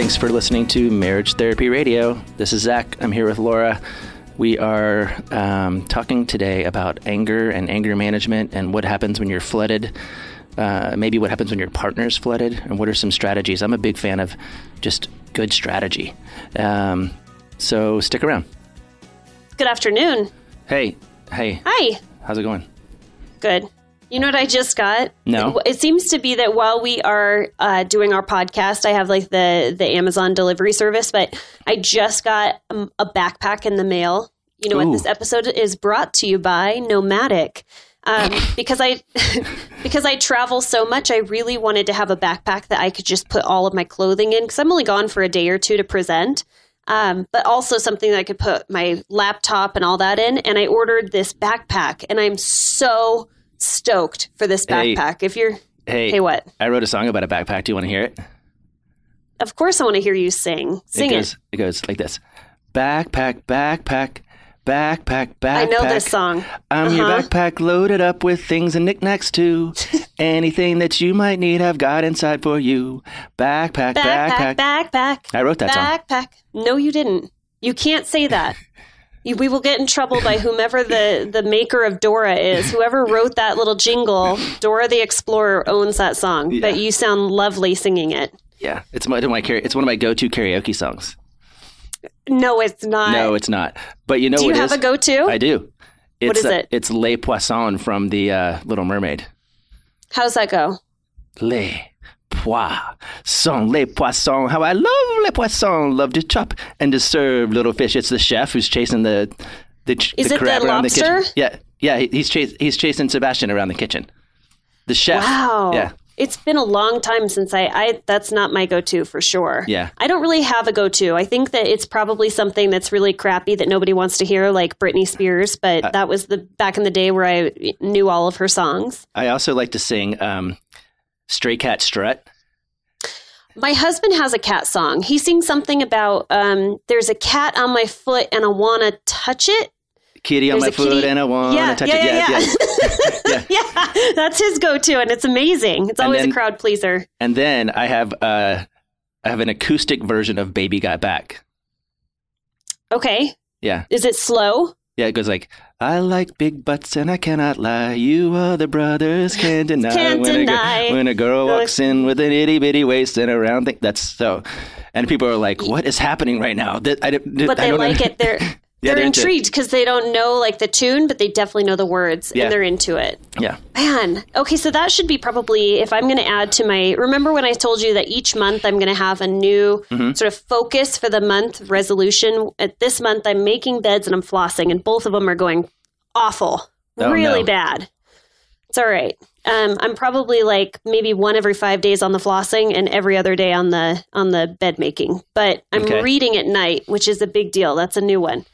Thanks for listening to Marriage Therapy Radio. This is Zach. I'm here with Laura. We are um, talking today about anger and anger management and what happens when you're flooded. Uh, maybe what happens when your partner's flooded, and what are some strategies. I'm a big fan of just good strategy. Um, so stick around. Good afternoon. Hey, hey, Hi. how's it going? Good. You know what I just got? No. It, seems to be that while we are uh, doing our podcast, I have like the the Amazon delivery service, but I just got um, a backpack in the mail. You know Ooh. what? This episode is brought to you by Nomatic. Um, because I because I travel so much, I really wanted to have a backpack that I could just put all of my clothing in because I'm only gone for a day or two to present. Um, but also something that I could put my laptop and all that in. And I ordered this backpack, and I'm so stoked for this Hey. backpack. If you're, Hey, hey, what? I wrote a song about a backpack. Do you want to hear it? Of course, I want to hear you sing. Sing it it. goes, it goes like this: backpack, backpack, backpack, backpack. I know this song. I'm your Uh-huh. backpack loaded up with things and knickknacks too. Anything that you might need, I've got inside for you. Backpack, backpack. Backpack, backpack. I wrote that song. backpack. No, you didn't. You can't say that. You- we will get in trouble by whomever the, the maker of Dora is. Whoever wrote that little jingle, Dora the Explorer owns that song. Yeah. But you sound lovely singing it. Yeah, it's my, my it's one of my go-to karaoke songs. No, it's not. no, it's not. But you know Do you have is? a go-to? I do. It's, is uh, it? It's Les Poissons from the uh, Little Mermaid. How's that go? Les Poissons, Les Poissons. How I love Les Poissons. Love to chop and to serve little fish. It's the chef who's chasing the the, ch- Is the it the crab around the kitchen. Yeah, yeah. He's chas- he's chasing Sebastian around the kitchen. The chef. Wow. Yeah. It's been a long time since I, I that's not my go-to for sure. Yeah. I don't really have a go-to. I think that it's probably something that's really crappy that nobody wants to hear like Britney Spears, but Uh, that was the back in the day where I knew all of her songs. I also like to sing um, "Stray Cat Strut." My husband has a cat song. He sings something about um, there's a cat on my foot and I want to touch it. Kitty on my foot, kitty- and I want to Yeah, touch yeah, it. yeah, yeah, yeah. yeah, that's his go-to and it's amazing. It's always then- a crowd pleaser. And then I have uh, I have an acoustic version of "Baby Got Back." Okay. Yeah, Is it slow? yeah. It goes like, "I like big butts, and I cannot lie. You other brothers can't deny Can't when, deny. A, girl, when a girl walks in with an itty bitty waist and a round thing." That's so. And people are like, "What is happening right now?" That I, don't- but I they don't like know. it. They're Yeah, they're, they're intrigued because they don't know like the tune, but they definitely know the words Yeah. and they're into it. Yeah, Man, okay, so that should be probably if I'm going to add to my. Remember when I told you that each month I'm going to have a new Mm-hmm. sort of focus for the month resolution. At this month, I'm making beds and I'm flossing, and both of them are going awful, Oh, really no. bad. It's all right. Um, I'm probably like maybe one every five days on the flossing and every other day on the on the bed making. But I'm Okay. reading at night, which is a big deal. That's a new one.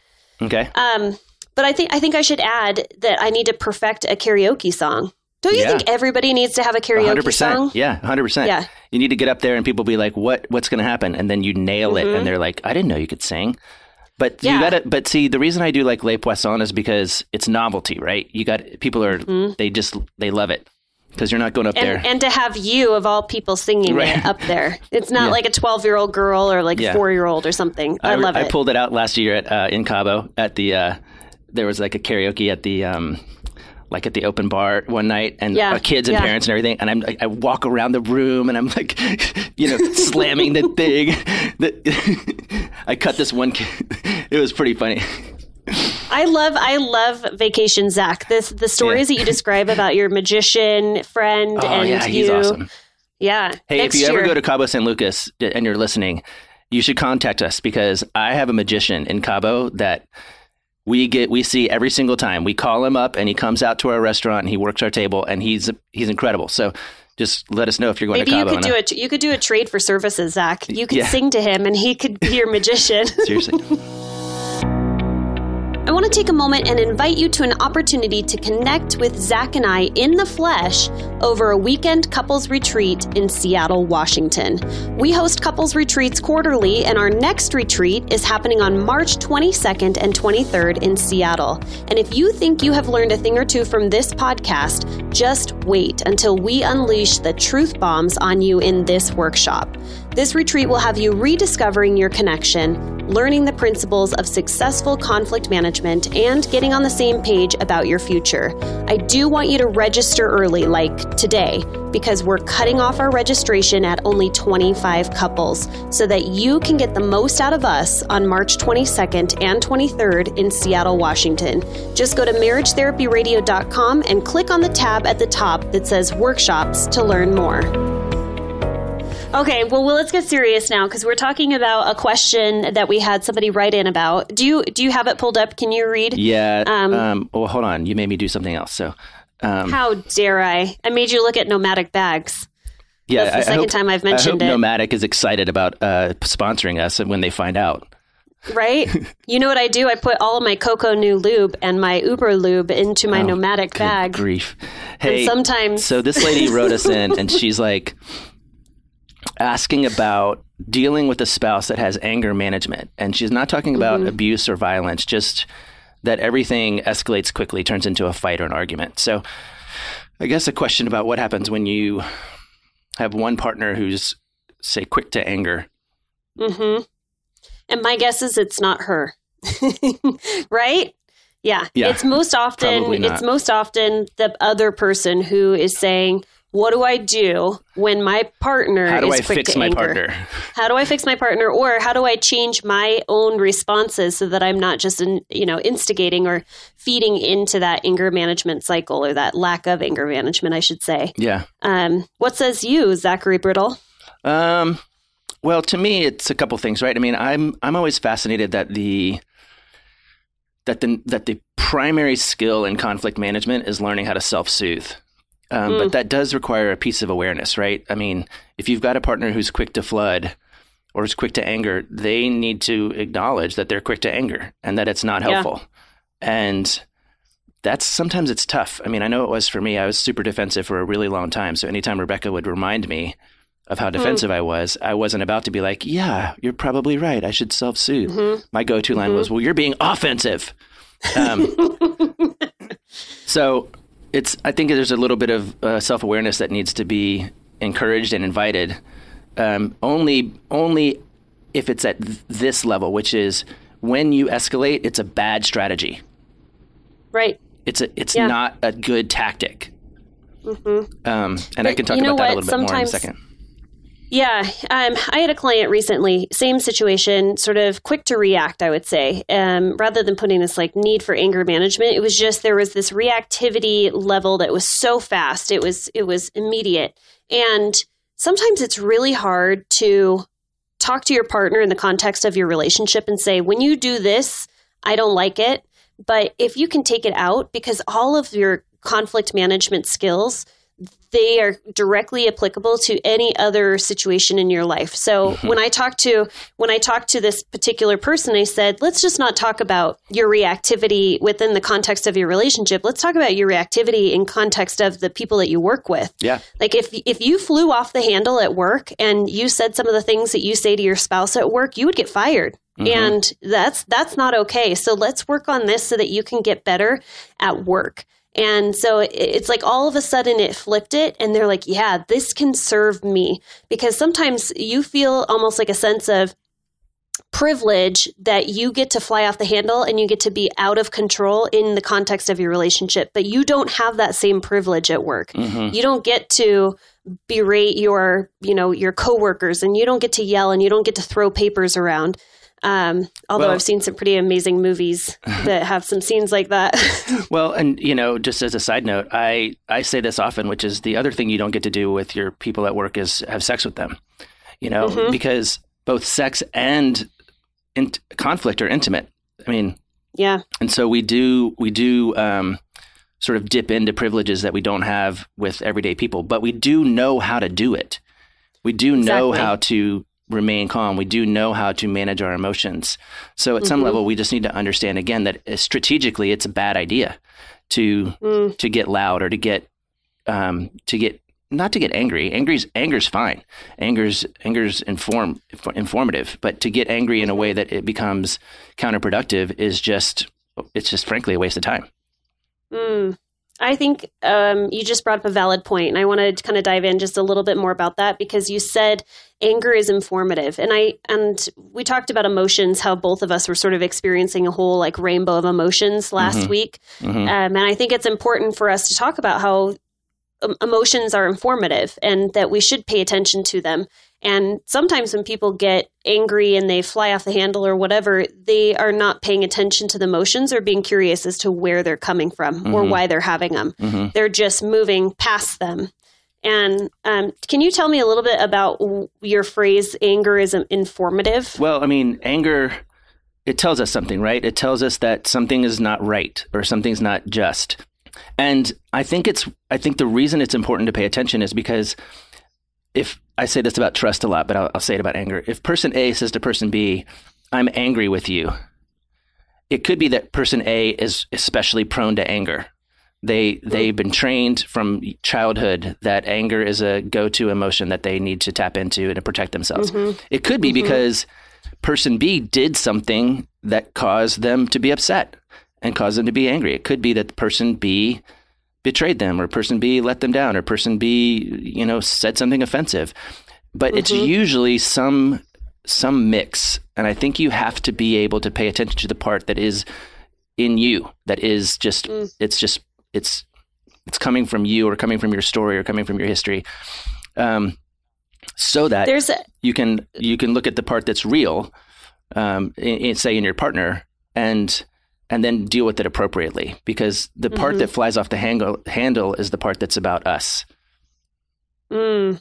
Okay. Um, but I think I think I should add that I need to perfect a karaoke song. Don't you Yeah. think everybody needs to have a karaoke hundred song? Yeah, hundred percent. Yeah. You need to get up there and people be like, "What? What's going to happen?" And then you nail it, and they're like, "I didn't know you could sing." But you Mm-hmm. Got to. But see, the reason I do like Les Poissons is because it's novelty, right? You got people are they just they love it because you're not going up there. Mm-hmm. And, and to have you of all people singing Right. it up there, it's not Yeah. like a twelve-year-old girl or like Yeah. a four-year-old or something. I, love I it. I pulled it out last year at uh, in Cabo at the. Uh, there was like a karaoke at the. Um, like at the open bar one night, and Yeah, kids and parents and everything, and I'm like, I walk around the room, and I'm like, you know, slamming the thing. I cut this one kid. It was pretty funny. I love I love Vacation Zach. This the stories that you describe about your magician friend Oh and yeah, you. he's awesome. Yeah. Hey, if you ever go to Cabo San Lucas uh, and you're listening, you should contact us because I have a magician in Cabo that we get we see every single time. We call him up and he comes out to our restaurant and he works our table and he's he's incredible. So just let us know if you're going Maybe to you could do it. You could do a trade for services, Zach. You could Yeah. sing to him, and he could be your magician. Seriously. I want to take a moment and invite you to an opportunity to connect with Zach and I in the flesh over a weekend couples retreat in Seattle, Washington. We host couples retreats quarterly, and our next retreat is happening on March 22nd and 23rd in Seattle. And if you think you have learned a thing or two from this podcast, just wait until we unleash the truth bombs on you in this workshop. This retreat will have you rediscovering your connection, learning the principles of successful conflict management, and getting on the same page about your future. I do want you to register early, like today, because we're cutting off our registration at only 25 couples so that you can get the most out of us on March 22nd and 23rd in Seattle, Washington. Just go to marriagetherapyradio.com and click on the tab at the top that says workshops to learn more. Okay, well, well let's get serious now because we're talking about a question that we had somebody write in about. Do you do you have it pulled up? Can you read? Yeah. Um, Um, well, hold on. You made me do something else. So, um, How dare I? I made you look at Nomatic bags. yeah. That's the I- I second hope- time I've mentioned I it. Nomatic is excited about uh, sponsoring us when they find out. Right? you know what I do? I put all of my Coconu lube and my Uber lube into my Oh, Nomatic bag. grief. Hey, sometimes- So this lady wrote us in, and she's like asking about dealing with a spouse that has anger management, and she's not talking about Mm-hmm. abuse or violence, just that everything escalates quickly, turns into a fight or an argument. So, I guess a question about what happens when you have one partner who's say quick to anger. Mm-hmm. And my guess is it's not her. right? Yeah. Yeah, It's most often it's most often the other person who is saying, "What do I do when my partner How do is I quick fix to my anger? partner? How do I fix my partner or how do I change my own responses so that I'm not just in, you know, instigating or feeding into that anger management cycle or that lack of anger management, I should say. Yeah. Um, what says you, Zachary Brittle? Um, well, to me, it's a couple things, right? I mean, I'm I'm always fascinated that the that the that the primary skill in conflict management is learning how to self soothe. Um, Mm. But that does require a piece of awareness, right? I mean, if you've got a partner who's quick to flood or is quick to anger, they need to acknowledge that they're quick to anger and that it's not Yeah. helpful. And that's sometimes it's tough. I mean, I know it was for me. I was super defensive for a really long time. So anytime Rebecca would remind me of how defensive I was, I wasn't about to be like, "Yeah, you're probably right. I should self-soothe." Mhm. My go-to line was, "Well, you're being offensive." Um, so it's. I think there's a little bit of uh, self-awareness that needs to be encouraged and invited. Um, only, only if it's at th- this level, which is when you escalate, it's a bad strategy. Right. It's a, it's Yeah. not a good tactic. Mm-hmm. Um, and I can talk about that a little bit more in a second. Yeah, um, I had a client recently, same situation, sort of quick to react, I would say. Um, rather than putting this like need for anger management, it was just there was this reactivity level that was so fast. It was it was immediate, and sometimes it's really hard to talk to your partner in the context of your relationship and say, when you do this, I don't like it. But if you can take it out, because all of your conflict management skills they are directly applicable to any other situation in your life. So mm-hmm. when I talked to when I talked to this particular person, I said, let's just not talk about your reactivity within the context of your relationship. Let's talk about your reactivity in context of the people that you work with. Yeah. Like if if you flew off the handle at work and you said some of the things that you say to your spouse at work, you would get fired. Mm-hmm. And that's that's not okay. So let's work on this so that you can get better at work. And so it- it's like all of a sudden it flipped it and they're like, yeah, this can serve me because sometimes you feel almost like a sense of privilege that you get to fly off the handle and you get to be out of control in the context of your relationship, but you don't have that same privilege at work. Mhm. You don't get to berate your, you know, your coworkers and you don't get to yell and you don't get to throw papers around. Um, although Well- I've seen some pretty amazing movies that have some scenes like that. Well, and you know, just as a side note, I I say this often, which is the other thing you don't get to do with your people at work is have sex with them. You know, Mhm. because both sex and in- conflict are intimate. I mean, yeah. and so we do we do um, sort of dip into privileges that we don't have with everyday people, but we do know how to do it. We do know Exactly. how to remain calm. We do know how to manage our emotions. So at some level, we just need to understand again that uh, strategically, it's a bad idea to Mm. to get loud or to get um, to get not to get angry. Angry's anger's fine. Anger's anger's inform informative, but to get angry in a way that it becomes counterproductive is just it's just frankly a waste of time. Mm. I think um, you just brought up a valid point, and I want to kind of dive in just a little bit more about that because you said anger is informative, and I and we talked about emotions, how both of us were sort of experiencing a whole like rainbow of emotions last week, Mhm. um, and I think it's important for us to talk about how um, emotions are informative and that we should pay attention to them. And sometimes when people get angry and they fly off the handle or whatever, they are not paying attention to the emotions or being curious as to where they're coming from or Mhm. why they're having them. Mhm. They're just moving past them. And um, can you tell me a little bit about your phrase "anger is informative"? Well, I mean, anger it tells us something, right? It tells us that something is not right or something's not just. And I think it's I think the reason it's important to pay attention is because if I say this about trust a lot, but I'll, I'll say it about anger. If person A says to person B, "I'm angry with you," it could be that person A is especially prone to anger. They they've been trained from childhood that anger is a go-to emotion that they need to tap into to protect themselves. Mm-hmm. It could be mm-hmm. because person B did something that caused them to be upset and caused them to be angry. It could be that person B betrayed them or person B let them down or person B, you know, said something offensive. But it's usually some some mix. And I think you have to be able to pay attention to the part that is in you, that is just it's just it's it's coming from you or coming from your story or coming from your history. Um, so that There's a, you can you can look at the part that's real, um, in, in- say in your partner, and and then deal with it appropriately because the part that flies off the handle handle is the part that's about us. Mm.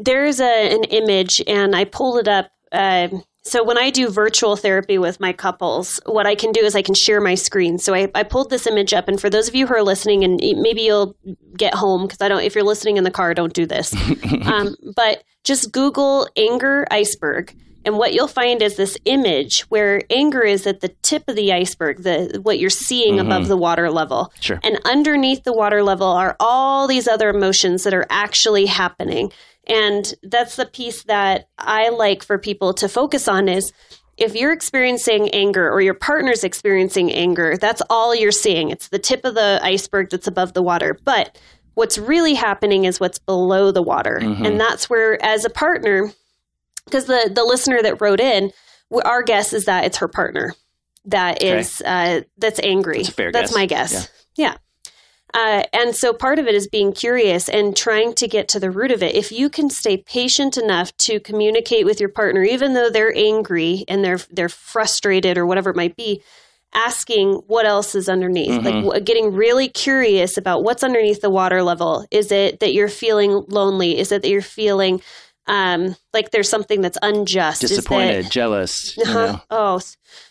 There's a, an image, and I pulled it up. Um so when I do virtual therapy with my couples, what I can do is I can share my screen. So I, I pulled this image up, and for those of you who are listening, and maybe you'll get home because I don't. If you're listening in the car, don't do this. um, but just Google anger iceberg, and what you'll find is this image where anger is at the tip of the iceberg, the what you're seeing mm-hmm. above the water level. Sure. And underneath the water level are all these other emotions that are actually happening. And that's the piece that I like for people to focus on is if you're experiencing anger or your partner's experiencing anger, that's all you're seeing. It's the tip of the iceberg that's above the water. But what's really happening is what's below the water. Mm-hmm. And that's where as a partner, because the the listener that wrote in, our guess is that it's her partner that is Okay. uh, that's angry. That's That's guess. my guess. Yeah. Uh, and so part of it is being curious and trying to get to the root of it. If you can stay patient enough to communicate with your partner, even though they're angry and they're they're frustrated or whatever it might be, asking what else is underneath, like wh- getting really curious about what's underneath the water level. Is it that you're feeling lonely? Is it that you're feeling um, like there's something that's unjust? Is that- Disappointed, jealous, uh-huh. know. Oh,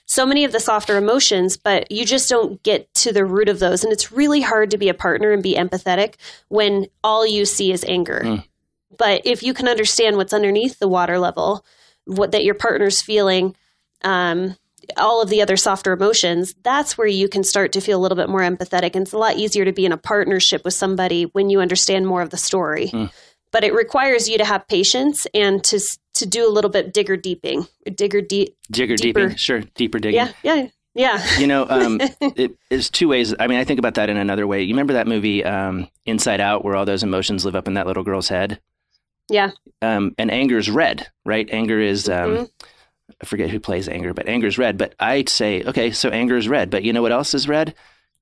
so many of the softer emotions, but you just don't get to the root of those. And it's really hard to be a partner and be empathetic when all you see is anger. Mm. But if you can understand what's underneath the water level, what that your partner's feeling, um, all of the other softer emotions, that's where you can start to feel a little bit more empathetic. And it's a lot easier to be in a partnership with somebody when you understand more of the story. Mm. But it requires you to have patience and to to do a little bit digger deeping, digger deep. Digger Deeper. deeping, sure, deeper digging. Yeah, yeah, yeah. You know, um, it is two ways. I mean, I think about that in another way. You remember that movie um, Inside Out, where all those emotions live up in that little girl's head? Yeah. Um, and anger is red, right? Anger is, um, Mhm. I forget who plays anger, but anger is red. But I'd say, okay, so anger is red. But you know what else is red?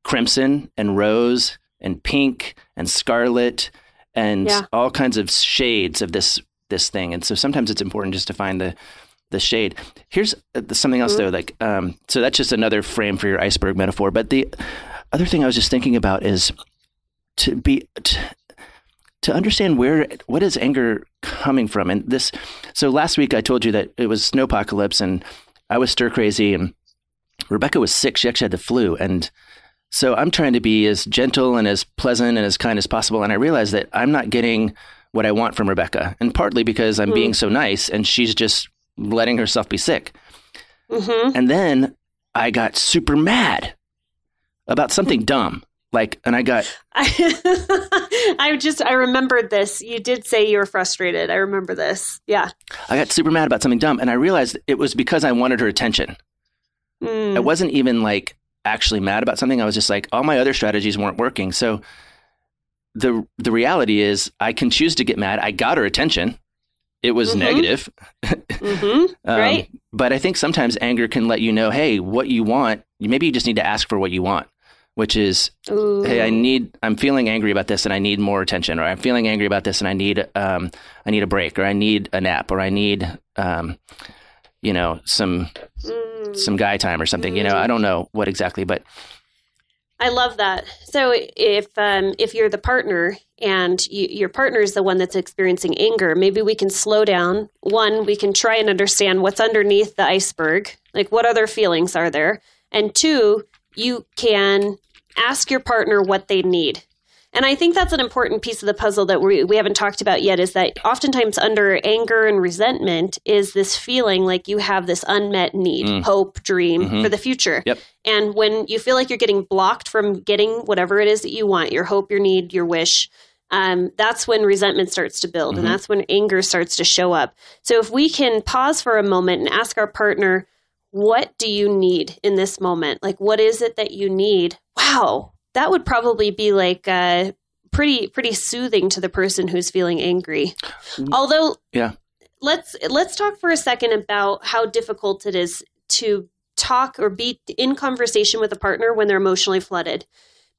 Crimson and rose and pink and scarlet and Yeah. all kinds of shades of this this thing. And so sometimes it's important just to find the the shade. Here's uh, something else though. Like, um, so that's just another frame for your iceberg metaphor. But the other thing I was just thinking about is to be to, to understand where what is anger coming from. And this. So last week I told you that it was snowpocalypse and I was stir crazy and Rebecca was sick. She actually had the flu and. So I'm trying to be as gentle and as pleasant and as kind as possible. And I realize that I'm not getting what I want from Rebecca. And partly because I'm mm. being so nice and she's just letting herself be sick. Mm-hmm. And then I got super mad about something dumb. Like, and I got. I I just, I remembered this. You did say you were frustrated. I remember this. Yeah. I got super mad about something dumb. And I realized it was because I wanted her attention. Mm. I wasn't even like actually mad about something. I was just like, all my other strategies weren't working. So the the reality is, I can choose to get mad. I got her attention. It was mm-hmm. negative. mm-hmm. um, right. But I think sometimes anger can let you know, hey, what you want. Maybe you just need to ask for what you want, which is, Ooh. hey, I need. I'm feeling angry about this, and I need more attention, or I'm feeling angry about this, and I need, um, I need a break, or I need a nap, or I need, um, you know, some. Mm some guy time or something. You know, I don't know what exactly, but I love that. So if um, if you're the partner and you, your partner is the one that's experiencing anger, maybe we can slow down. One, we can try and understand what's underneath the iceberg. Like, what other feelings are there? And two, you can ask your partner what they need. And I think that's an important piece of the puzzle that we, we haven't talked about yet is that oftentimes under anger and resentment is this feeling like you have this unmet need, mm. hope, dream mm-hmm. for the future. Yep. And when you feel like you're getting blocked from getting whatever it is that you want, your hope, your need, your wish, um, that's when resentment starts to build mm-hmm. and that's when anger starts to show up. So if we can pause for a moment and ask our partner, what do you need in this moment? Like, what is it that you need? Wow, that would probably be like uh, pretty pretty soothing to the person who's feeling angry. Although, yeah, let's let's talk for a second about how difficult it is to talk or be in conversation with a partner when they're emotionally flooded.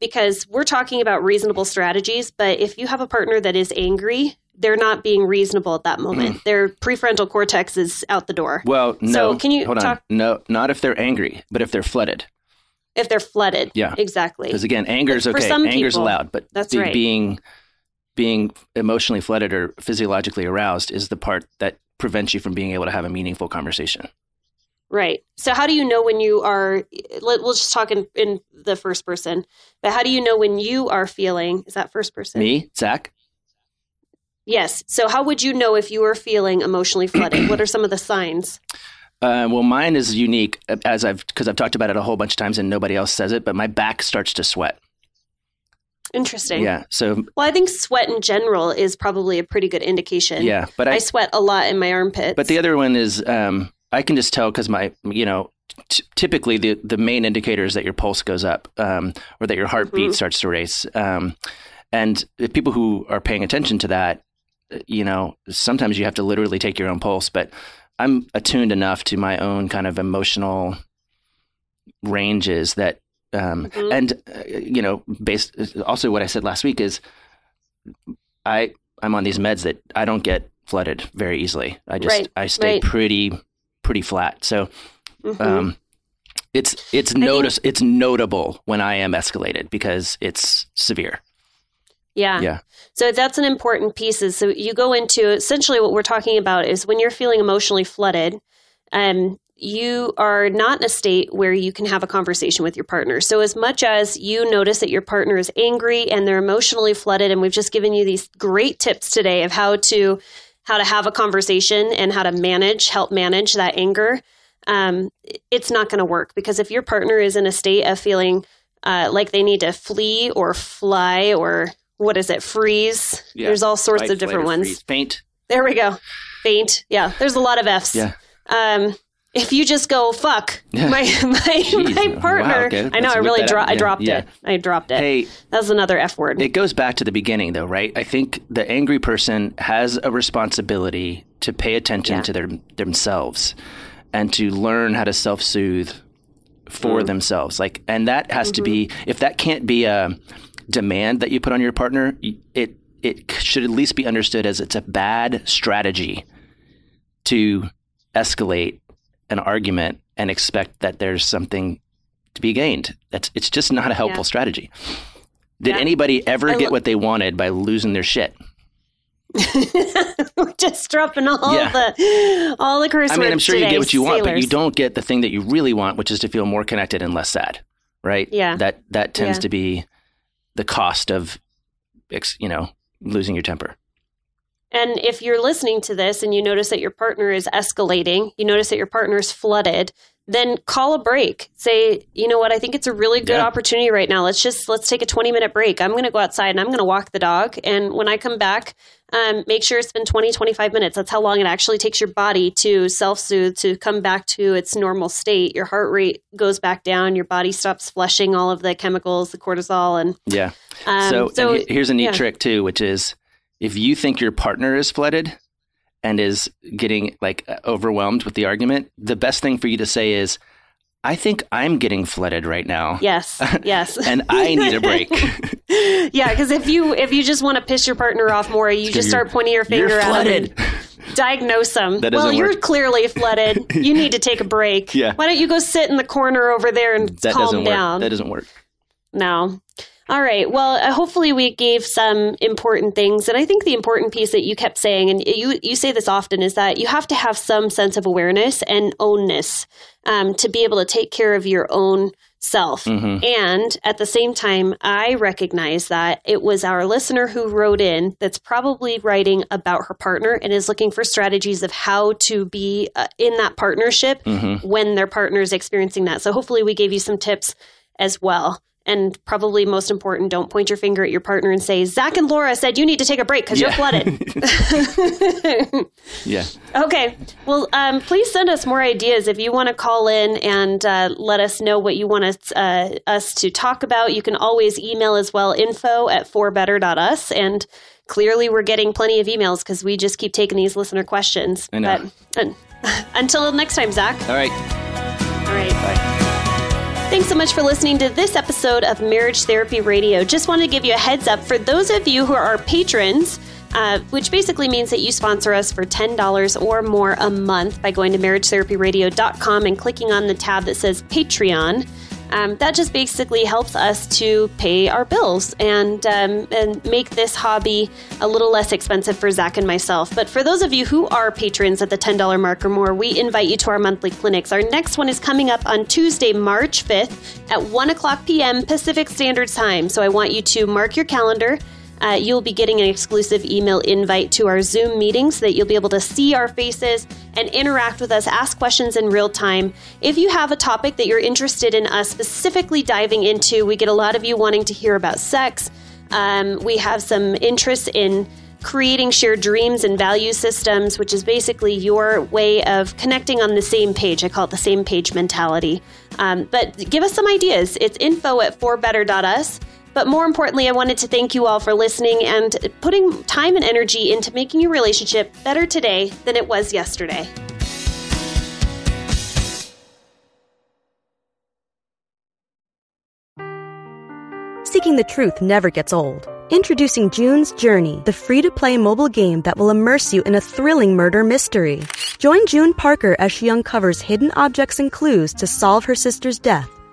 Because we're talking about reasonable strategies, but if you have a partner that is angry, they're not being reasonable at that moment. Mm. Their prefrontal cortex is out the door. Well, no. So can you hold talk- on? No, not if they're angry, but if they're flooded if they're flooded. Yeah, exactly. Because again, anger is okay. Anger is allowed, but that's be, right. being being emotionally flooded or physiologically aroused is the part that prevents you from being able to have a meaningful conversation. Right. So, how do you know when you are? Let, we'll just talk in, in the first person. But how do you know when you are feeling? Is that first person? Me, Zach. Yes. So, how would you know if you are feeling emotionally flooded? what are some of the signs? Uh, well, mine is unique uh, as I've because I've talked about it a whole bunch of times and nobody else says it, but my back starts to sweat. Interesting. Yeah. So, well, I think sweat in general is probably a pretty good indication. Yeah, but I, I sweat a lot in my armpits. But the other one is um, I can just tell because my you know t- typically the the main indicator is that your pulse goes up um, or that your heartbeat mm-hmm. starts to race. Um, and people who are paying attention to that, uh, you know, sometimes you have to literally take your own pulse, but I'm attuned enough to my own kind of emotional ranges that um, mm-hmm. and uh, you know based also what I said last week is I I'm on these meds that I don't get flooded very easily. I just right. I stay right. pretty pretty flat. So mm-hmm. um, it's it's notice think- it's notable when I am escalated because it's severe. Yeah. Yeah. So that's an important piece. Is so you go into essentially what we're talking about is when you're feeling emotionally flooded, um, you are not in a state where you can have a conversation with your partner. So as much as you notice that your partner is angry and they're emotionally flooded, and we've just given you these great tips today of how to how to have a conversation and how to manage, help manage that anger. Um, it's not going to work because if your partner is in a state of feeling uh, like they need to flee or fly or what is it? Freeze. Yeah. There's all sorts Fight, of different ones. Freeze. Faint. There we go. Faint. Yeah. There's a lot of F's. Yeah. Um, if you just go fuck my my, Jeez. my partner, wow, okay. I know I really dro-. I dropped yeah. it. I dropped it. Hey, that's another f word. It goes back to the beginning, though, right? I think the angry person has a responsibility to pay attention yeah. to their themselves and to learn how to self soothe for mm. themselves. Like, and that has mm-hmm. to be if that can't be a demand that you put on your partner, it it should at least be understood as it's a bad strategy to escalate an argument and expect that there's something to be gained. That's it's just not a helpful yeah. strategy. Did yeah. anybody ever get what they wanted by losing their shit? just dropping all yeah. the all the curse I mean, I'm sure today. you get what you want, but you don't get the thing that you really want, which is to feel more connected and less sad. right? Yeah. That that tends to be the cost of, you know, losing your temper. And if you're listening to this and you notice that your partner is escalating, you notice that your partner is flooded, then call a break. Say, you know what, I think it's a really good Yeah. opportunity right now. Let's just let's take a 20 minute break. I'm going to go outside and I'm going to walk the dog. And when I come back, um, make sure it's been 20, 25 minutes. That's how long it actually takes your body to self soothe, to come back to its normal state. Your heart rate goes back down. Your body stops flushing all of the chemicals, the cortisol, and Yeah. um, so, so and here's a neat yeah. trick too, which is if you think your partner is flooded and is getting like uh, overwhelmed with the argument, the best thing for you to say is, "I think I'm getting flooded right now." yes, yes, and I need a break. yeah, because if you if you just want to piss your partner off more, you just start pointing your finger You're at flooded. them and diagnose them. That well, you're work. clearly flooded. You need to take a break. Yeah. Why don't you go sit in the corner over there and that calm down? work. That doesn't work. No. All right. Well, uh, hopefully we gave some important things, and I think the important piece that you kept saying, and you you say this often, is that you have to have some sense of awareness and ownness um, to be able to take care of your own self. Mhm. And at the same time, I recognize that it was our listener who wrote in that's probably writing about her partner and is looking for strategies of how to be uh, in that partnership Mhm. when their partner is experiencing that. So hopefully we gave you some tips as well. And probably most important, don't point your finger at your partner and say, Zach and Laura said you need to take a break because you're flooded. Yeah. okay. Well, um, please send us more ideas if you want to call in and uh, let us know what you want us, uh, us to talk about. You can always email as well info at forbetter.us. And clearly, we're getting plenty of emails because we just keep taking these listener questions. I know. But, un- until next time, Zach. All right. All right. Bye. Thanks so much for listening to this episode of Marriage Therapy Radio. Just wanted to give you a heads up for those of you who are our patrons. Uh, which basically means that you sponsor us for $10 or more a month by going to marriagetherapyradio.com and clicking on the tab that says Patreon. Um, that just basically helps us to pay our bills and um, and make this hobby a little less expensive for Zach and myself. But for those of you who are patrons at the ten dollar mark or more, we invite you to our monthly clinics. Our next one is coming up on Tuesday, March fifth at one o'clock p.m. Pacific Standard Time. So I want you to mark your calendar. Uh, you'll be getting an exclusive email invite to our Zoom meetings so that you'll be able to see our faces and interact with us, ask questions in real time. If you have a topic that you're interested in us specifically diving into, we get a lot of you wanting to hear about sex. Um, we have some interest in creating shared dreams and value systems, which is basically your way of connecting on the same page. I call it the same page mentality. Um, but give us some ideas. It's info at forbetter.us. But more importantly, I wanted to thank you all for listening and putting time and energy into making your relationship better today than it was yesterday. Seeking the truth never gets old. Introducing June's Journey, the free to play mobile game that will immerse you in a thrilling murder mystery. Join June Parker as she uncovers hidden objects and clues to solve her sister's death